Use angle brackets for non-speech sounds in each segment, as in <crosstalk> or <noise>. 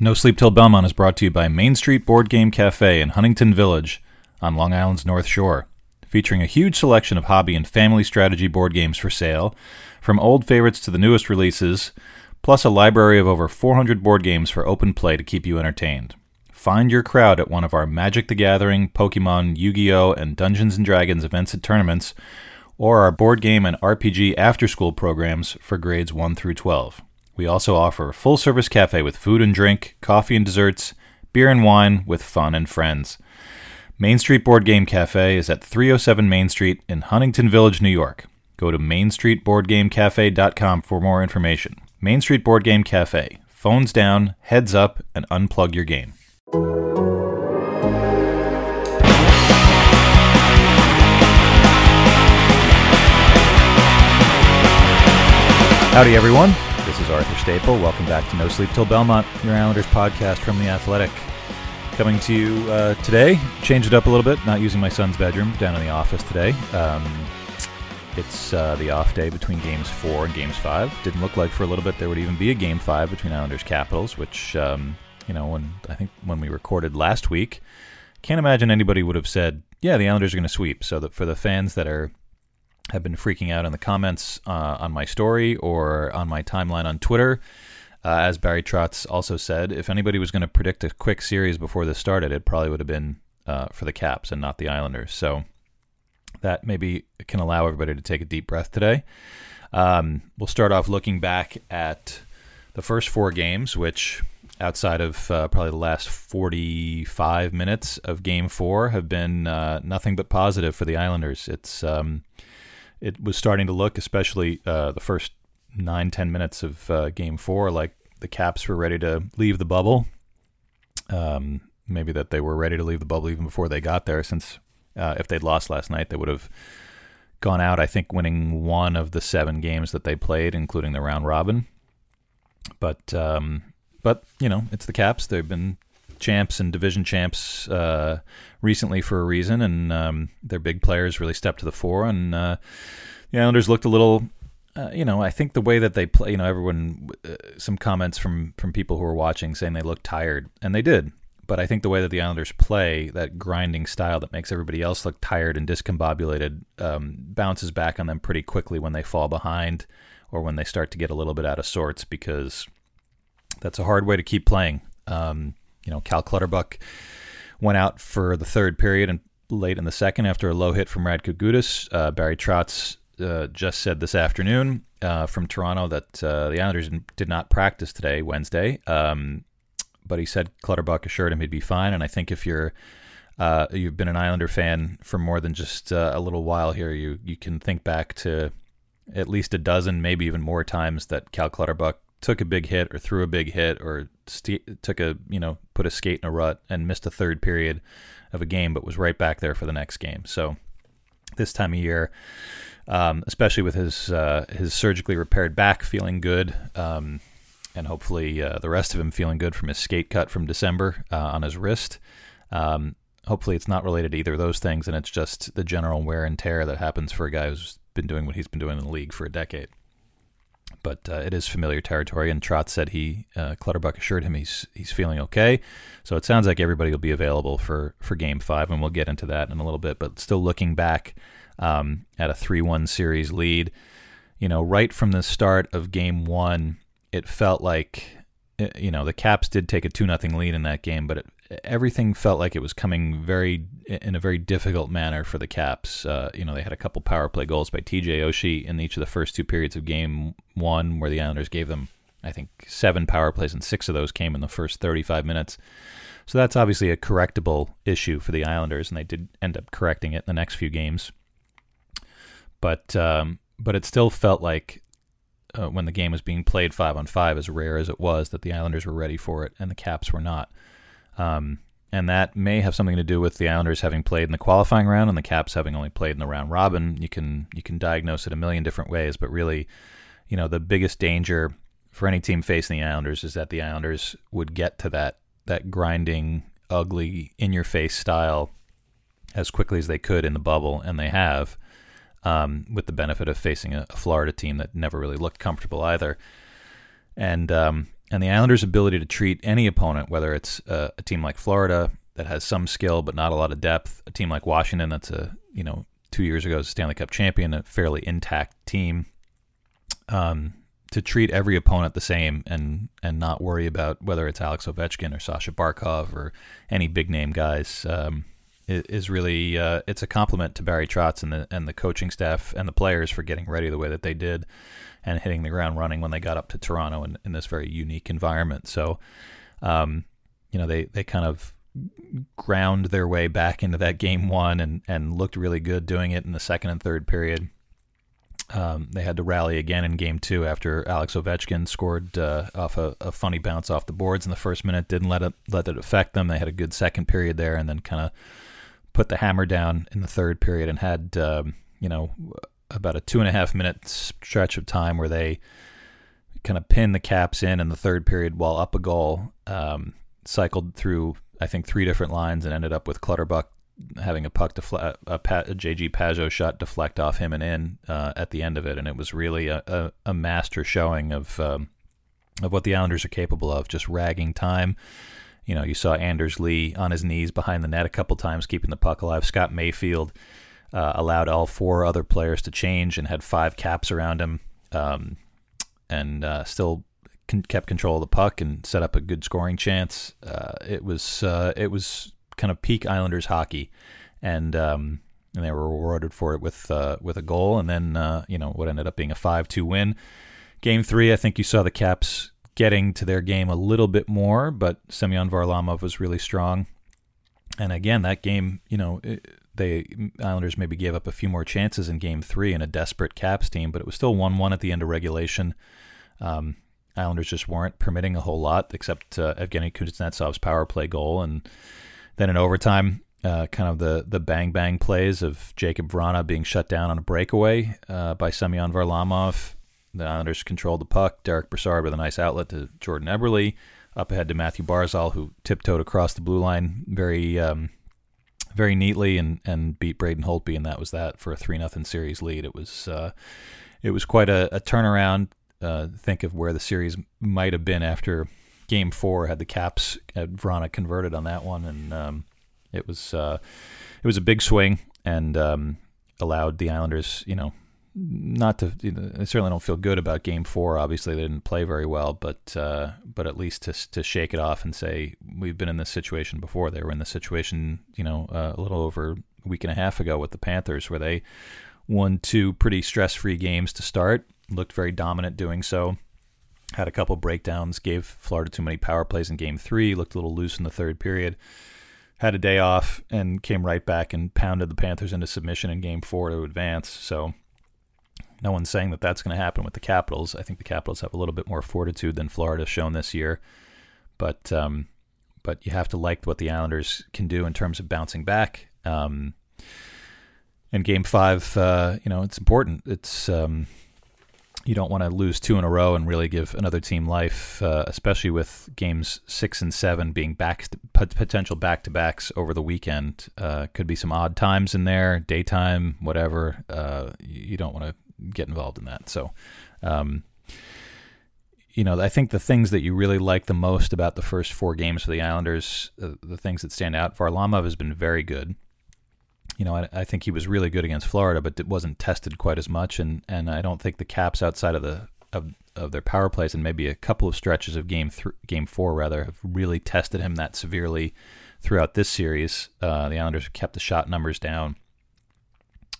No Sleep Till Belmont is brought to you by Main Street Board Game Cafe in Huntington Village on Long Island's North Shore, featuring a huge selection of hobby and family strategy board games for sale, from old favorites to the newest releases, plus a library of over 400 board games for open play to keep you entertained. Find your crowd at one of our Magic the Gathering, Pokemon, Yu Gi Oh!, and Dungeons and Dragons events and tournaments, or our board game and RPG after school programs for grades 1 through 12. We also offer a full service cafe with food and drink, coffee and desserts, beer and wine with fun and friends. Main Street Board Game Cafe is at 307 Main Street in Huntington Village, New York. Go to mainstreetboardgamecafe.com for more information. Main Street Board Game Cafe. Phones down, heads up, and unplug your game. Howdy, everyone. Arthur Staple. Welcome back to No Sleep Till Belmont, your Islanders podcast from The Athletic. Coming to you uh, today, changed it up a little bit, not using my son's bedroom, down in the office today. Um, it's uh, the off day between games four and games five. Didn't look like for a little bit there would even be a game five between Islanders Capitals, which, um, you know, when I think when we recorded last week, can't imagine anybody would have said, yeah, the Islanders are going to sweep. So that for the fans that are have been freaking out in the comments uh, on my story or on my timeline on Twitter. Uh, as Barry Trotz also said, if anybody was going to predict a quick series before this started, it probably would have been uh, for the Caps and not the Islanders. So that maybe can allow everybody to take a deep breath today. Um, we'll start off looking back at the first four games, which outside of uh, probably the last 45 minutes of game four have been uh, nothing but positive for the Islanders. It's um, it was starting to look, especially uh, the first nine ten minutes of uh, Game Four, like the Caps were ready to leave the bubble. Um, maybe that they were ready to leave the bubble even before they got there, since uh, if they'd lost last night, they would have gone out. I think winning one of the seven games that they played, including the round robin. But um, but you know, it's the Caps. They've been champs and division champs uh, recently for a reason, and um, their big players really stepped to the fore. And uh, the Islanders looked a little, uh, you know, I think the way that they play, you know, everyone, uh, some comments from from people who were watching saying they looked tired, and they did. But I think the way that the Islanders play, that grinding style that makes everybody else look tired and discombobulated, um, bounces back on them pretty quickly when they fall behind or when they start to get a little bit out of sorts because that's a hard way to keep playing. Um, you know, Cal Clutterbuck went out for the third period and late in the second after a low hit from Radko Gudas. Uh, Barry Trotz uh, just said this afternoon uh, from Toronto that uh, the Islanders did not practice today, Wednesday. Um, but he said Clutterbuck assured him he'd be fine. And I think if you're uh, you've been an Islander fan for more than just uh, a little while here, you you can think back to at least a dozen, maybe even more times that Cal Clutterbuck took a big hit or threw a big hit or st- took a you know put a skate in a rut and missed a third period of a game, but was right back there for the next game. So this time of year, um, especially with his uh, his surgically repaired back feeling good, um, and hopefully uh, the rest of him feeling good from his skate cut from December uh, on his wrist. Um, hopefully it's not related to either of those things, and it's just the general wear and tear that happens for a guy who's been doing what he's been doing in the league for a decade but uh, it is familiar territory. And Trotz said he, uh, Clutterbuck assured him he's he's feeling okay. So it sounds like everybody will be available for for Game Five, and we'll get into that in a little bit. But still looking back um, at a three-one series lead, you know, right from the start of Game One, it felt like uh, you know the Caps did take a two nothing lead in that game, but it, everything felt like it was coming very in a very difficult manner for the Caps. Uh, you know, they had a couple power play goals by TJ Oshie in each of the first two periods of game one, where the Islanders gave them, I think, seven power plays, and six of those came in the first 35 minutes. So that's obviously a correctable issue for the Islanders, and they did end up correcting it in the next few games. But um, but it still felt like uh, when the game was being played five on five, as rare as it was, that the Islanders were ready for it and the Caps were not. Um, and that may have something to do with the Islanders having played in the qualifying round and the Caps having only played in the round robin. You can you can diagnose it a million different ways, but really, you know, the biggest danger for any team facing the Islanders is that the Islanders would get to that that grinding, ugly, in your face style as quickly as they could in the bubble, and they have, um, with the benefit of facing a, a, Florida team that never really looked comfortable either. And um, and the Islanders' ability to treat any opponent, whether it's a, team like Florida that has some skill but not a lot of depth, a team like Washington that's a you know two years ago Stanley Cup champion, a fairly intact team. Um, to treat every opponent the same and and not worry about whether it's Alex Ovechkin or Sasha Barkov or any big name guys um, is really uh, it's a compliment to Barry Trotz and the and the coaching staff and the players for getting ready the way that they did and hitting the ground running when they got up to Toronto in, in this very unique environment. So, um, you know, they they kind of ground their way back into that game one and and looked really good doing it in the second and third period. Um, they had to rally again in game two after Alex Ovechkin scored uh, off a, a, funny bounce off the boards in the first minute. Didn't let it let it affect them. They had a good second period there, and then kind of put the hammer down in the third period and had um, you know about a two and a half minute stretch of time where they kind of pinned the Caps in in the third period while up a goal. Um, cycled through I think three different lines and ended up with Clutterbuck having a puck deflect, a, a JG Pageau shot deflect off him and in uh, at the end of it, and it was really a, a, a master showing of um, of what the Islanders are capable of, just ragging time. You know, you saw Anders Lee on his knees behind the net a couple times, keeping the puck alive. Scott Mayfield uh, allowed all four other players to change and had five caps around him, um, and uh, still con- kept control of the puck and set up a good scoring chance. Uh, it was uh, it was kind of peak Islanders hockey, and um, and they were rewarded for it with uh, with a goal, and then uh, you know what ended up being a five two win. Game three, I think you saw the Caps getting to their game a little bit more, but Semyon Varlamov was really strong. And again, that game, you know, it, they Islanders maybe gave up a few more chances in Game Three in a desperate Caps team, but it was still one one at the end of regulation. Um, Islanders just weren't permitting a whole lot, except uh, Evgeny Kuznetsov's power play goal, and then in overtime, uh, kind of the the bang bang plays of Jakub Vrana being shut down on a breakaway uh, by Semyon Varlamov. The Islanders controlled the puck. Derick Brassard with a nice outlet to Jordan Eberle. Up ahead to Matthew Barzal, who tiptoed across the blue line very um, very neatly and, and beat Braden Holtby, and that was that for a three nothing series lead. It was uh, it was quite a, a turnaround. Uh, think of where the series might have been after game four had the Caps at Vrana converted on that one, and um, it was uh, it was a big swing and um, allowed the Islanders, you know, not to. You know, I certainly don't feel good about Game Four. Obviously, they didn't play very well, but uh, but at least to to shake it off and say we've been in this situation before. They were in this situation, you know, uh, a little over a week and a half ago with the Panthers, where they won two pretty stress-free games to start. Looked very dominant doing so had a couple breakdowns, gave Florida too many power plays in game three, looked a little loose in the third period, had a day off, and came right back and pounded the Panthers into submission in game four to advance. So no one's saying that that's going to happen with the Capitals. I think the Capitals have a little bit more fortitude than Florida shown this year, but um, but you have to like what the Islanders can do in terms of bouncing back. Um, and game five, uh, you know, it's important. It's um, you don't want to lose two in a row and really give another team life, uh, especially with games six and seven being back potential back to backs over the weekend. Uh, could be some odd times in there, daytime, whatever. Uh, you don't want to get involved in that. So, um, you know, I think the things that you really like the most about the first four games for the Islanders, uh, the things that stand out, Varlamov has been very good you know, I, I, think he was really good against Florida, but it wasn't tested quite as much. And, and I don't think the Caps outside of the of, of their power plays and maybe a couple of stretches of game th- game four rather have really tested him that severely throughout this series. Uh, the Islanders have kept the shot numbers down.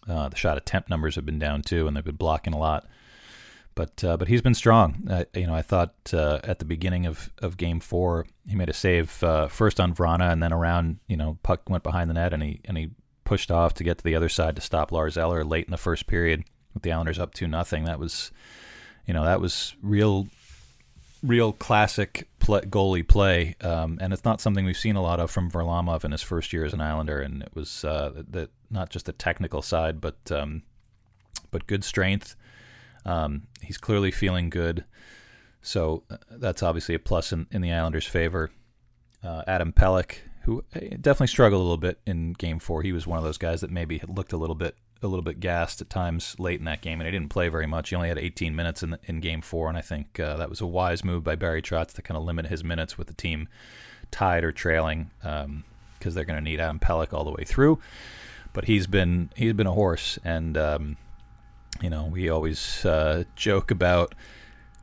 Uh, the shot attempt numbers have been down too, and they've been blocking a lot. But uh, but he's been strong. you know, I thought uh, at the beginning of, of Game Four, he made a save uh, first on Vrana, and then around. You know, puck went behind the net, and he and he pushed off to get to the other side to stop Lars Eller late in the first period with the Islanders up two nothing. That was, you know, that was real, real classic play, goalie play, um, and it's not something we've seen a lot of from Varlamov in his first year as an Islander. And it was uh, not just the technical side, but um, but good strength. Um, he's clearly feeling good, so uh, that's obviously a plus in, in the Islanders' favor. Uh, Adam Pelech who eh, definitely struggled a little bit in game four. He was one of those guys that maybe looked a little bit a little bit gassed at times late in that game, and he didn't play very much. He only had 18 minutes in the, in Game Four, and I think uh, that was a wise move by Barry Trotz to kind of limit his minutes with the team tied or trailing, because um, they're going to need Adam Pelech all the way through. But he's been he's been a horse, and um, you know we always uh, joke about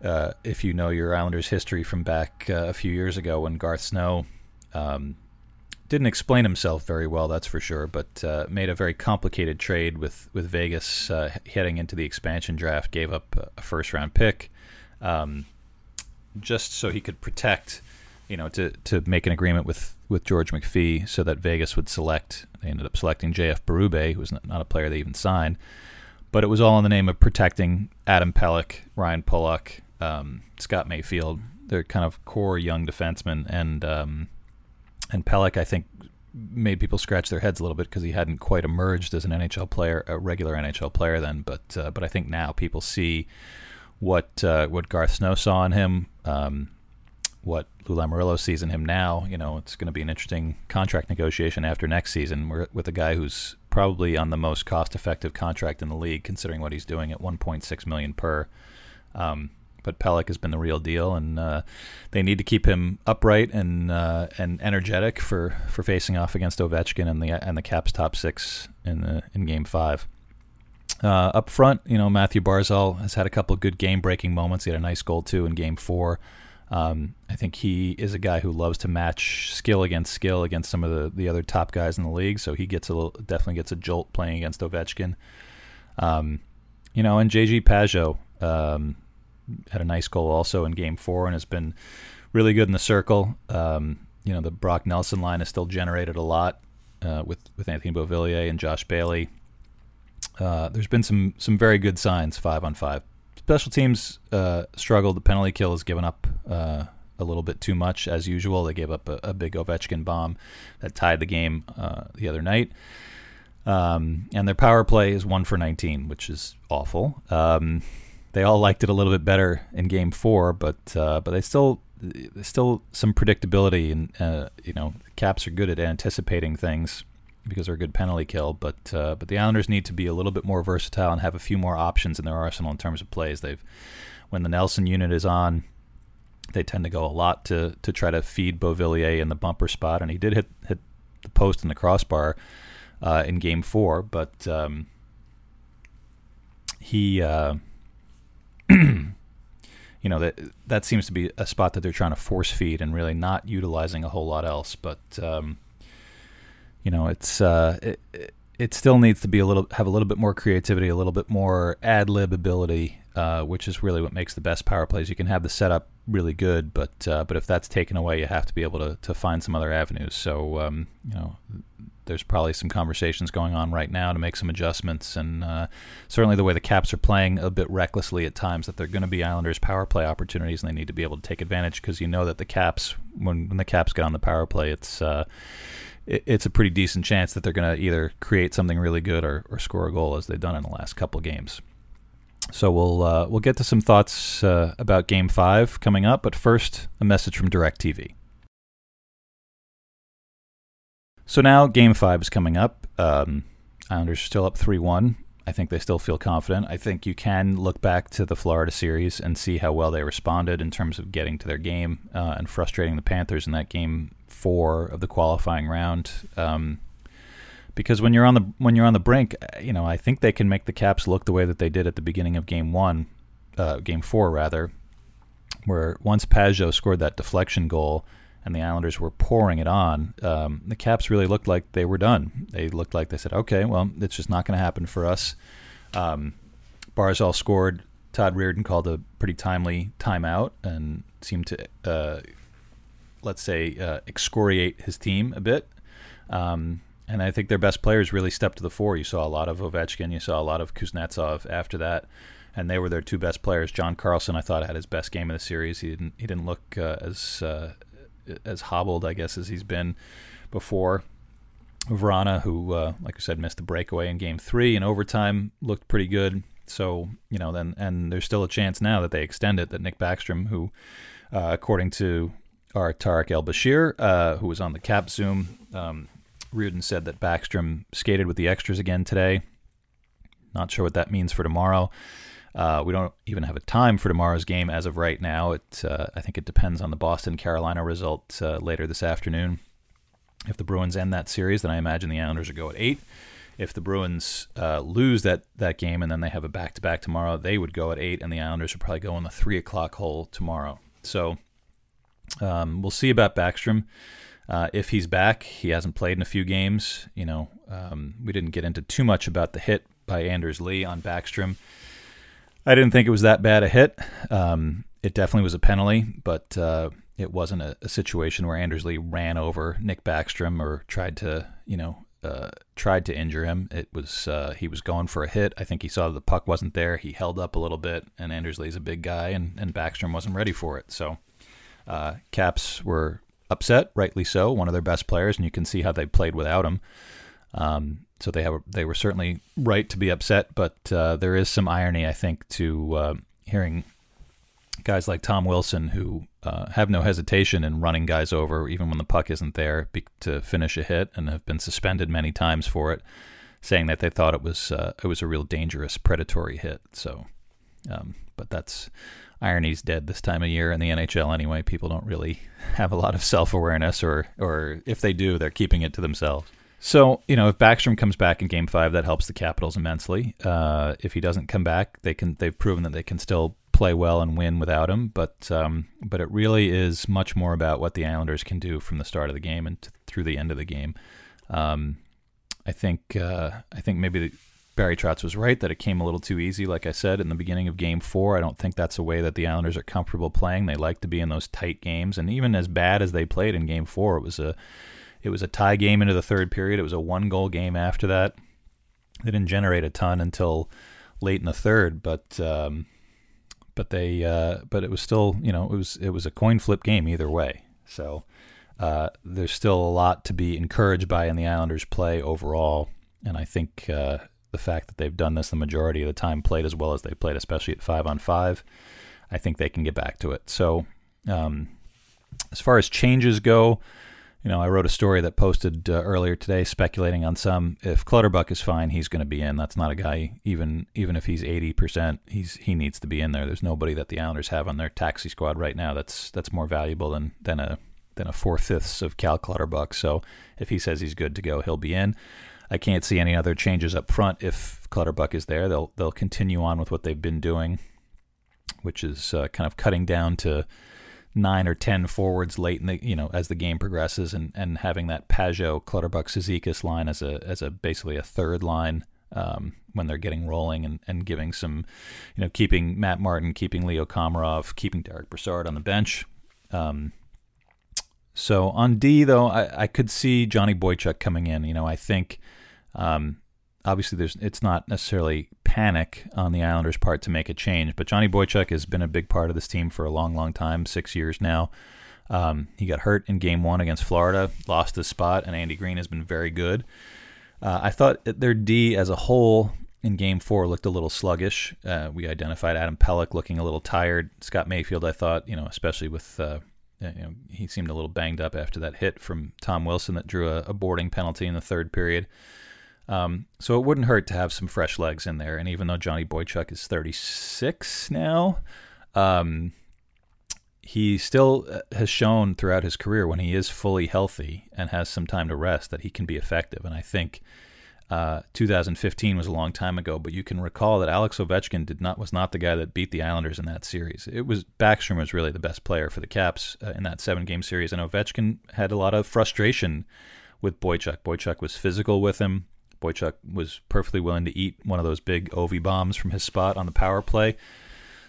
uh, if you know your Islanders history from back uh, a few years ago when Garth Snow. Um, didn't explain himself very well, that's for sure, but uh, made a very complicated trade with with Vegas uh, heading into the expansion draft. Gave up a first round pick, um, just so he could protect, you know, to to make an agreement with with George McPhee, so that Vegas would select. They ended up selecting J.F. Berube, who was not, a player they even signed, but it was all in the name of protecting Adam Pelech, Ryan Pulock, um, Scott Mayfield. They're kind of core young defensemen, and um, and Pelech, I think, made people scratch their heads a little bit because he hadn't quite emerged as an NHL player, a regular NHL player then. But uh, but I think now people see what uh, what Garth Snow saw in him, um, what Lou Lamoriello sees in him now. You know, it's going to be an interesting contract negotiation after next season. With a guy who's probably on the most cost-effective contract in the league, considering what he's doing at 1.6 million per. Um, but Pelech has been the real deal, and uh, they need to keep him upright and uh, and energetic for, for facing off against Ovechkin and the and the Caps top six in the in Game Five. Uh, up front, you know Matthew Barzal has had a couple of good game breaking moments. He had a nice goal too in Game Four. Um, I think he is a guy who loves to match skill against skill against some of the, the other top guys in the league. So he gets a little, definitely gets a jolt playing against Ovechkin. Um, you know, and JG Pageau, um, had a nice goal also in Game Four and has been really good in the circle. Um, you know, the Brock Nelson line has still generated a lot uh, with with Anthony Beauvillier and Josh Bailey. Uh, there's been some some very good signs five on five. Special teams uh, struggled. The penalty kill has given up uh, a little bit too much as usual. They gave up a, a big Ovechkin bomb that tied the game uh, the other night. Um, and their power play is one for 19, which is awful. Um, they all liked it a little bit better in Game Four, but uh, but they still still some predictability, and uh, you know, Caps are good at anticipating things because they're a good penalty kill. But uh, but the Islanders need to be a little bit more versatile and have a few more options in their arsenal in terms of plays. They've when the Nelson unit is on, they tend to go a lot to to try to feed Beauvillier in the bumper spot, and he did hit hit the post and the crossbar uh, in Game Four, but um, he uh, <clears throat> you know that that seems to be a spot that they're trying to force feed and really not utilizing a whole lot else. But um, you know, it's uh, it, it still needs to be a little have a little bit more creativity, a little bit more ad lib ability, uh, which is really what makes the best power plays. You can have the setup really good, but uh, but if that's taken away, you have to be able to to find some other avenues. So um, you know, there's probably some conversations going on right now to make some adjustments, and uh, certainly the way the Caps are playing a bit recklessly at times, that they're going to be Islanders power play opportunities, and they need to be able to take advantage because you know that the Caps, when when the Caps get on the power play, it's uh, it, it's a pretty decent chance that they're going to either create something really good or, or score a goal as they've done in the last couple games. So we'll uh, we'll get to some thoughts uh, about Game Five coming up, but first a message from Directv. So now Game Five is coming up. Um, Islanders are still up three one. I think they still feel confident. I think you can look back to the Florida series and see how well they responded in terms of getting to their game uh, and frustrating the Panthers in that game four of the qualifying round. Um, because when you're on the when you're on the brink, uh, you know I think they can make the Caps look the way that they did at the beginning of Game One, uh, Game Four rather, where once Pageau scored that deflection goal and the Islanders were pouring it on, um, the Caps really looked like they were done. They looked like they said, "Okay, well, it's just not going to happen for us." Um, Barzal scored. Todd Reirden called a pretty timely timeout and seemed to, uh, let's say, uh, excoriate his team a bit. Um, and I think their best players really stepped to the fore. You saw a lot of Ovechkin, you saw a lot of Kuznetsov after that, and they were their two best players. John Carlson, I thought, had his best game of the series. He didn't he didn't look uh, as uh, as hobbled, I guess, as he's been before. Vrana, who, uh, like I said, missed the breakaway in Game Three and overtime, looked pretty good. So you know, then and there's still a chance now that they extend it. That Nick Backstrom, who, uh, according to our Tarik El Bashir, uh, who was on the Cap Zoom, um, Reirden said that Backstrom skated with the extras again today. Not sure what that means for tomorrow. Uh, we don't even have a time for tomorrow's game as of right now. It, uh, I think it depends on the Boston Carolina result uh, later this afternoon. If the Bruins end that series, then I imagine the Islanders would go at eight. If the Bruins uh, lose that, that game and then they have a back to back tomorrow, they would go at eight, and the Islanders would probably go in the three o'clock hole tomorrow. So um, we'll see about Backstrom. Uh, if he's back, he hasn't played in a few games. You know, um, we didn't get into too much about the hit by Anders Lee on Backstrom. I didn't think it was that bad a hit. Um, it definitely was a penalty, but uh, it wasn't a, a, situation where Anders Lee ran over Nick Backstrom or tried to, you know, uh, tried to injure him. It was uh, he was going for a hit. I think he saw the puck wasn't there. He held up a little bit, and Anders Lee's a big guy, and, and Backstrom wasn't ready for it. So uh, Caps were upset, rightly so. One of their best players, and you can see how they played without him. Um, so they have they were certainly right to be upset, but uh, there is some irony, I think, to uh, hearing guys like Tom Wilson who uh, have no hesitation in running guys over even when the puck isn't there be- to finish a hit and have been suspended many times for it, saying that they thought it was uh, it was a real dangerous predatory hit. So, um, but that's irony's dead this time of year in the NHL anyway. People don't really <laughs> have a lot of self awareness, or or if they do, they're keeping it to themselves. So, you know, if Backstrom comes back in Game Five, that helps the Capitals immensely. Uh, if he doesn't come back, they can they've proven that they can still play well and win without him. But um, but it really is much more about what the Islanders can do from the start of the game and t- through the end of the game. Um, I think uh, I think maybe the, Barry Trotz was right that it came a little too easy. Like I said in the beginning of Game Four, I don't think that's a way that the Islanders are comfortable playing. They like to be in those tight games, and even as bad as they played in Game Four, it was a it was a tie game into the third period. It was a one goal game after that. They didn't generate a ton until late in the third, but um, but they uh, but it was still you know it was it was a coin flip game either way. So uh, there's still a lot to be encouraged by in the Islanders' play overall, and I think uh, the fact that they've done this the majority of the time, played as well as they played, especially at five on five, I think they can get back to it. So um, as far as changes go you know, I wrote a story that posted uh, earlier today speculating on some. If Clutterbuck is fine, he's going to be in. That's not a guy even even if he's eighty percent, he's he needs to be in there. There's nobody that the Islanders have on their taxi squad right now that's that's more valuable than than a than a four fifths of Cal Clutterbuck. So if he says he's good to go, he'll be in. I can't see any other changes up front if Clutterbuck is there. They'll they'll continue on with what they've been doing, which is uh, kind of cutting down to nine or ten forwards late in the you know as the game progresses and, and having that Pageau Clutterbuck Cizikas line as a as a basically a third line um, when they're getting rolling and, and giving some you know keeping Matt Martin keeping Leo Komarov keeping Derick Brassard on the bench. Um, so on D though I, I could see Johnny Boychuk coming in. You know I think um, obviously there's it's not necessarily panic on the Islanders' part to make a change, but Johnny Boychuk has been a big part of this team for a long, long time, six years now. Um, he got hurt in Game One against Florida, lost his spot, and Andy Greene has been very good. Uh, I thought their D as a whole in Game Four looked a little sluggish. Uh, we identified Adam Pelech looking a little tired. Scott Mayfield, I thought, you know, especially with uh, you know, he seemed a little banged up after that hit from Tom Wilson that drew a, a boarding penalty in the third period. Um, so it wouldn't hurt to have some fresh legs in there. And even though Johnny Boychuk is 36 now, um, he still uh, has shown throughout his career when he is fully healthy and has some time to rest that he can be effective. And I think uh, 2015 was a long time ago, but you can recall that Alex Ovechkin did not was not the guy that beat the Islanders in that series. It was Backstrom was really the best player for the Caps uh, in that seven game series, and Ovechkin had a lot of frustration with Boychuk. Boychuk was physical with him. Boychuk was perfectly willing to eat one of those big Ovi bombs from his spot on the power play.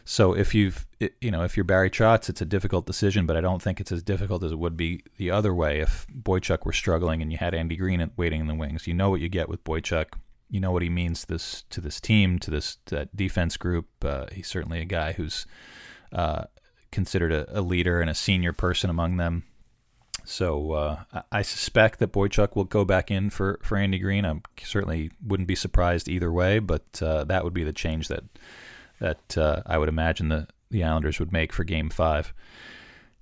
So if you've, you know, if you're Barry Trotz, it's a difficult decision, but I don't think it's as difficult as it would be the other way if Boychuk were struggling and you had Andy Greene waiting in the wings. You know what you get with Boychuk. You know what he means to this to this team, to this to that defense group. Uh, he's certainly a guy who's uh, considered a, a leader and a senior person among them. So uh, I suspect that Boychuk will go back in for, for Andy Greene. I certainly wouldn't be surprised either way, but uh, that would be the change that that uh, I would imagine the, the Islanders would make for Game Five.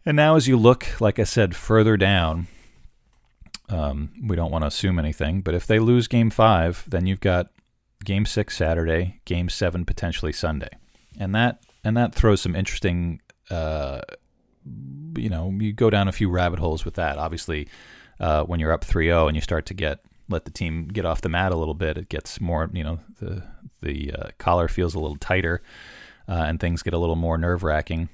And now, as you look, like I said, further down, um, we don't want to assume anything, but if they lose Game Five, then you've got Game six Saturday, Game seven potentially Sunday, and that and that throws some interesting. Uh, you know, you go down a few rabbit holes with that. Obviously, uh, when you're up 3-0 and you start to get let the team get off the mat a little bit, it gets more. You know, the the uh, collar feels a little tighter, uh, and things get a little more nerve wracking.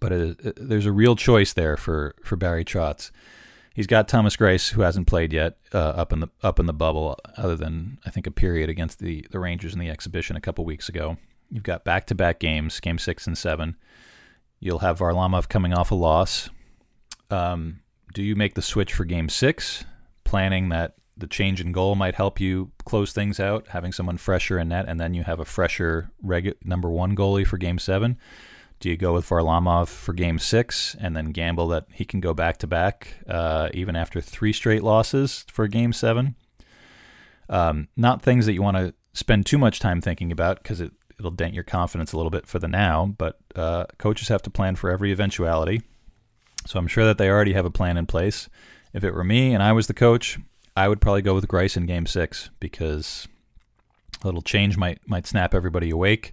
But it, it, there's a real choice there for for Barry Trotz. He's got Thomas Greiss, who hasn't played yet, uh, up in the up in the bubble, other than I think a period against the the Rangers in the exhibition a couple weeks ago. You've got back to back games, game six and seven. You'll have Varlamov coming off a loss. Um, do you make the switch for game six, planning that the change in goal might help you close things out, having someone fresher in net, and then you have a fresher regu- number one goalie for game seven? Do you go with Varlamov for game six and then gamble that he can go back to back uh, even after three straight losses for game seven? Um, not things that you want to spend too much time thinking about because it, it'll dent your confidence a little bit for the now, but uh, coaches have to plan for every eventuality. So I'm sure that they already have a plan in place. If it were me and I was the coach, I would probably go with Greiss in game six because a little change might might snap everybody awake.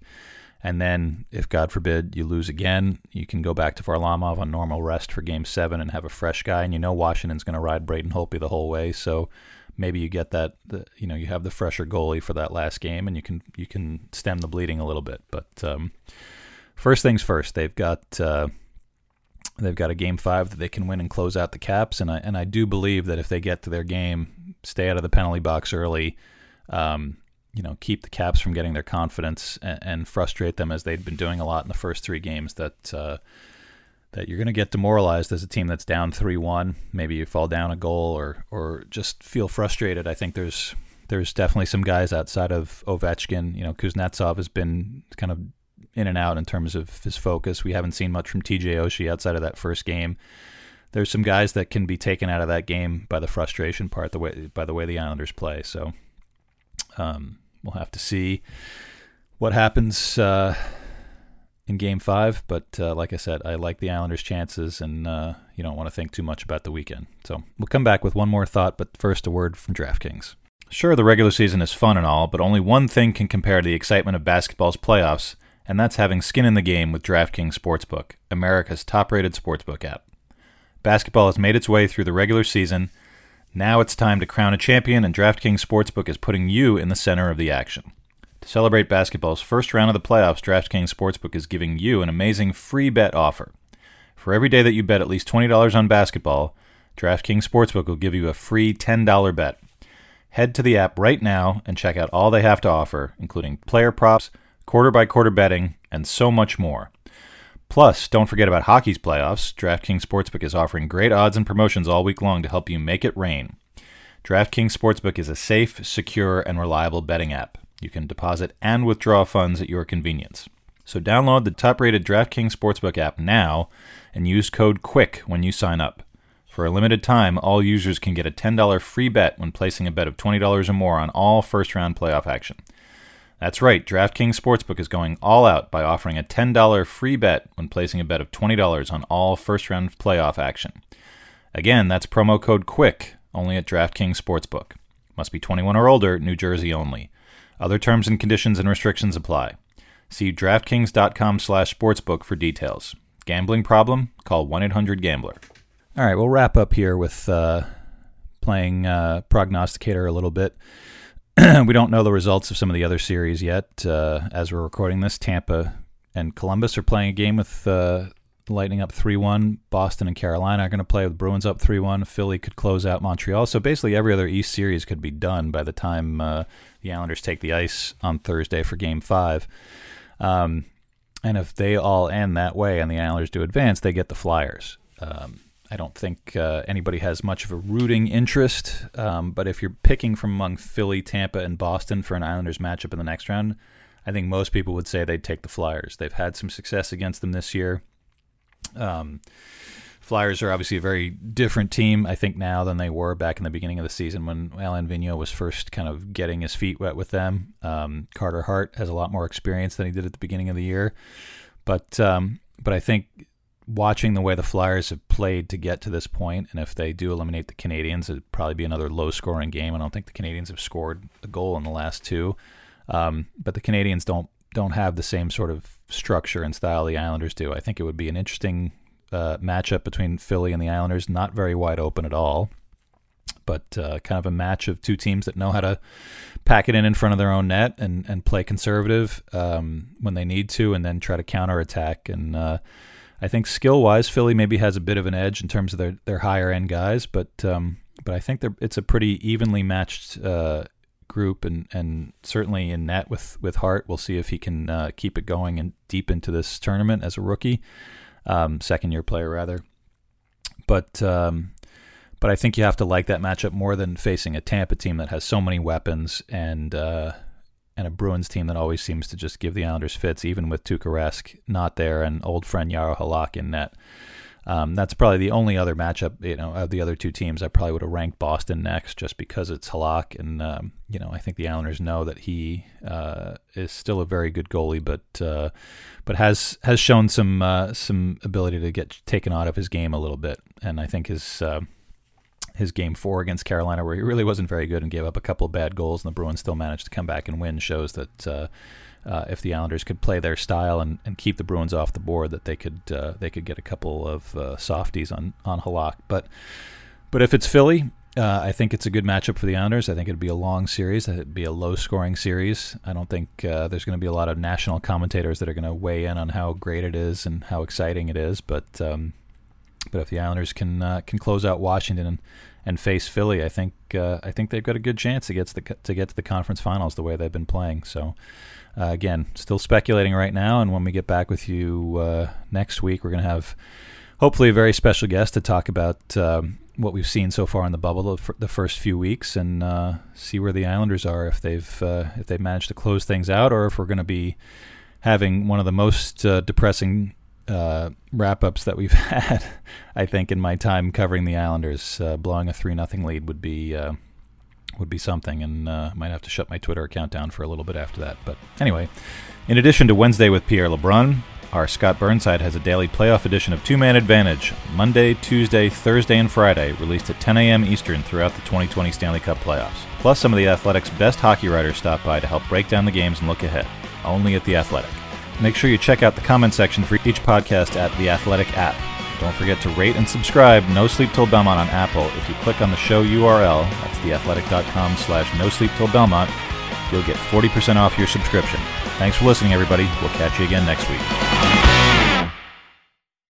And then, if God forbid you lose again, you can go back to Varlamov on normal rest for game seven and have a fresh guy. And you know Washington's going to ride Braden Holtby the whole way. So maybe you get that, the, you know, you have the fresher goalie for that last game and you can you can stem the bleeding a little bit. But um, first things first, they've got. Uh, they've got a game five that they can win and close out the caps, and I and I do believe that if they get to their game, stay out of the penalty box early, um, you know, keep the Caps from getting their confidence and, and frustrate them as they'd been doing a lot in the first three games. That uh, that you're going to get demoralized as a team that's down three one. Maybe you fall down a goal or or just feel frustrated. I think there's there's definitely some guys outside of Ovechkin. You know, Kuznetsov has been kind of in and out in terms of his focus. We haven't seen much from TJ Oshie outside of that first game. There's some guys that can be taken out of that game by the frustration part, the way by the way the Islanders play. So, um, We'll have to see what happens uh, in Game Five. But uh, like I said, I like the Islanders' chances, and uh, you don't want to think too much about the weekend. So we'll come back with one more thought, but first a word from DraftKings. Sure, the regular season is fun and all, but only one thing can compare to the excitement of basketball's playoffs, and that's having skin in the game with DraftKings Sportsbook, America's top-rated sportsbook app. Basketball has made its way through the regular season now it's time to crown a champion, and DraftKings Sportsbook is putting you in the center of the action. To celebrate basketball's first round of the playoffs, DraftKings Sportsbook is giving you an amazing free bet offer. For every day that you bet at least $20 on basketball, DraftKings Sportsbook will give you a free $10 bet. Head to the app right now and check out all they have to offer, including player props, quarter by quarter betting, and so much more. Plus, don't forget about hockey's playoffs. DraftKings Sportsbook is offering great odds and promotions all week long to help you make it rain. DraftKings Sportsbook is a safe, secure, and reliable betting app. You can deposit and withdraw funds at your convenience. So download the top-rated DraftKings Sportsbook app now and use code QUICK when you sign up. For a limited time, all users can get a $10 free bet when placing a bet of $20 or more on all first-round playoff action. That's right, DraftKings Sportsbook is going all out by offering a $10 free bet when placing a bet of $20 on all first round playoff action. Again, that's promo code QUICK only at DraftKings Sportsbook. Must be 21 or older, New Jersey only. Other terms and conditions and restrictions apply. See DraftKings.com/sportsbook for details. Gambling problem? Call 1-800-GAMBLER. All right, we'll wrap up here with uh, playing uh, prognosticator a little bit. <clears throat> we don't know the results of some of the other series yet. Uh, as we're recording this, Tampa and Columbus are playing a game with uh, Lightning up 3 1. Boston and Carolina are going to play with Bruins up 3 1. Philly could close out Montreal. So basically, every other East series could be done by the time uh, the Islanders take the ice on Thursday for game five. Um, and if they all end that way and the Islanders do advance, they get the Flyers. Um, I don't think uh, anybody has much of a rooting interest. Um, but if you're picking from among Philly, Tampa, and Boston for an Islanders matchup in the next round, I think most people would say they'd take the Flyers. They've had some success against them this year. Um, Flyers are obviously a very different team, I think, now than they were back in the beginning of the season when Alan Vigneault was first kind of getting his feet wet with them. Um, Carter Hart has a lot more experience than he did at the beginning of the year, but um, but I think watching the way the Flyers have played to get to this point, and if they do eliminate the Canadiens, it'd probably be another low-scoring game. I don't think the Canadiens have scored a goal in the last two, um, but the Canadiens don't don't have the same sort of structure and style the Islanders do. I think it would be an interesting uh, matchup between Philly and the Islanders, not very wide open at all, but uh, kind of a match of two teams that know how to pack it in in front of their own net and, and play conservative um, when they need to, and then try to counterattack. And uh, I think skill wise, Philly maybe has a bit of an edge in terms of their, their higher end guys, but um, but I think it's a pretty evenly matched uh, group, and, and certainly in net with with Hart, we'll see if he can uh, keep it going and deep into this tournament as a rookie, um, second year player rather. But um, but I think you have to like that matchup more than facing a Tampa team that has so many weapons and uh, and a Bruins team that always seems to just give the Islanders fits, even with Tuukka Rask not there and old friend Jaro Halak in net. Um, that's probably the only other matchup, you know, of the other two teams. I probably would have ranked Boston next, just because it's Halak, and um, you know, I think the Islanders know that he uh, is still a very good goalie, but uh, but has has shown some uh, some ability to get taken out of his game a little bit, and I think his uh, his game four against Carolina, where he really wasn't very good and gave up a couple of bad goals, and the Bruins still managed to come back and win, shows that uh, if the Islanders could play their style and, and keep the Bruins off the board, that they could uh, they could get a couple of uh, softies on on Halak. But but if it's Philly, uh, I think it's a good matchup for the Islanders. I think it'd be a long series. It'd be a low scoring series. I don't think uh, there's going to be a lot of national commentators that are going to weigh in on how great it is and how exciting it is. But um, but if the Islanders can uh, can close out Washington and, and face Philly, I think I think they've got a good chance to get to the to get to the conference finals the way they've been playing. So uh, again, still speculating right now, and when we get back with you uh, next week, we're going to have hopefully a very special guest to talk about um, what we've seen so far in the bubble the first few weeks and uh, see where the Islanders are if they've uh, if they've managed to close things out or if we're going to be having one of the most depressing uh, wrap ups that we've <laughs> had. I think in my time covering the Islanders, uh, blowing a three nothing lead would be uh, would be something, and uh, might have to shut my Twitter account down for a little bit after that. But anyway, in addition to Wednesday with Pierre LeBrun, our Scott Burnside has a daily playoff edition of Two Man Advantage, Monday, Tuesday, Thursday, and Friday, released at 10 a.m. Eastern throughout the 2020 Stanley Cup playoffs. Plus, some of the Athletic's best hockey writers stop by to help break down the games and look ahead. Only at The Athletic. Make sure you check out the comment section for each podcast at the Athletic app. Don't forget to rate and subscribe No Sleep Till Belmont on Apple. If you click on the show URL, that's theathletic.com slash no sleep till Belmont, you'll get 40% off your subscription. Thanks for listening, everybody. We'll catch you again next week.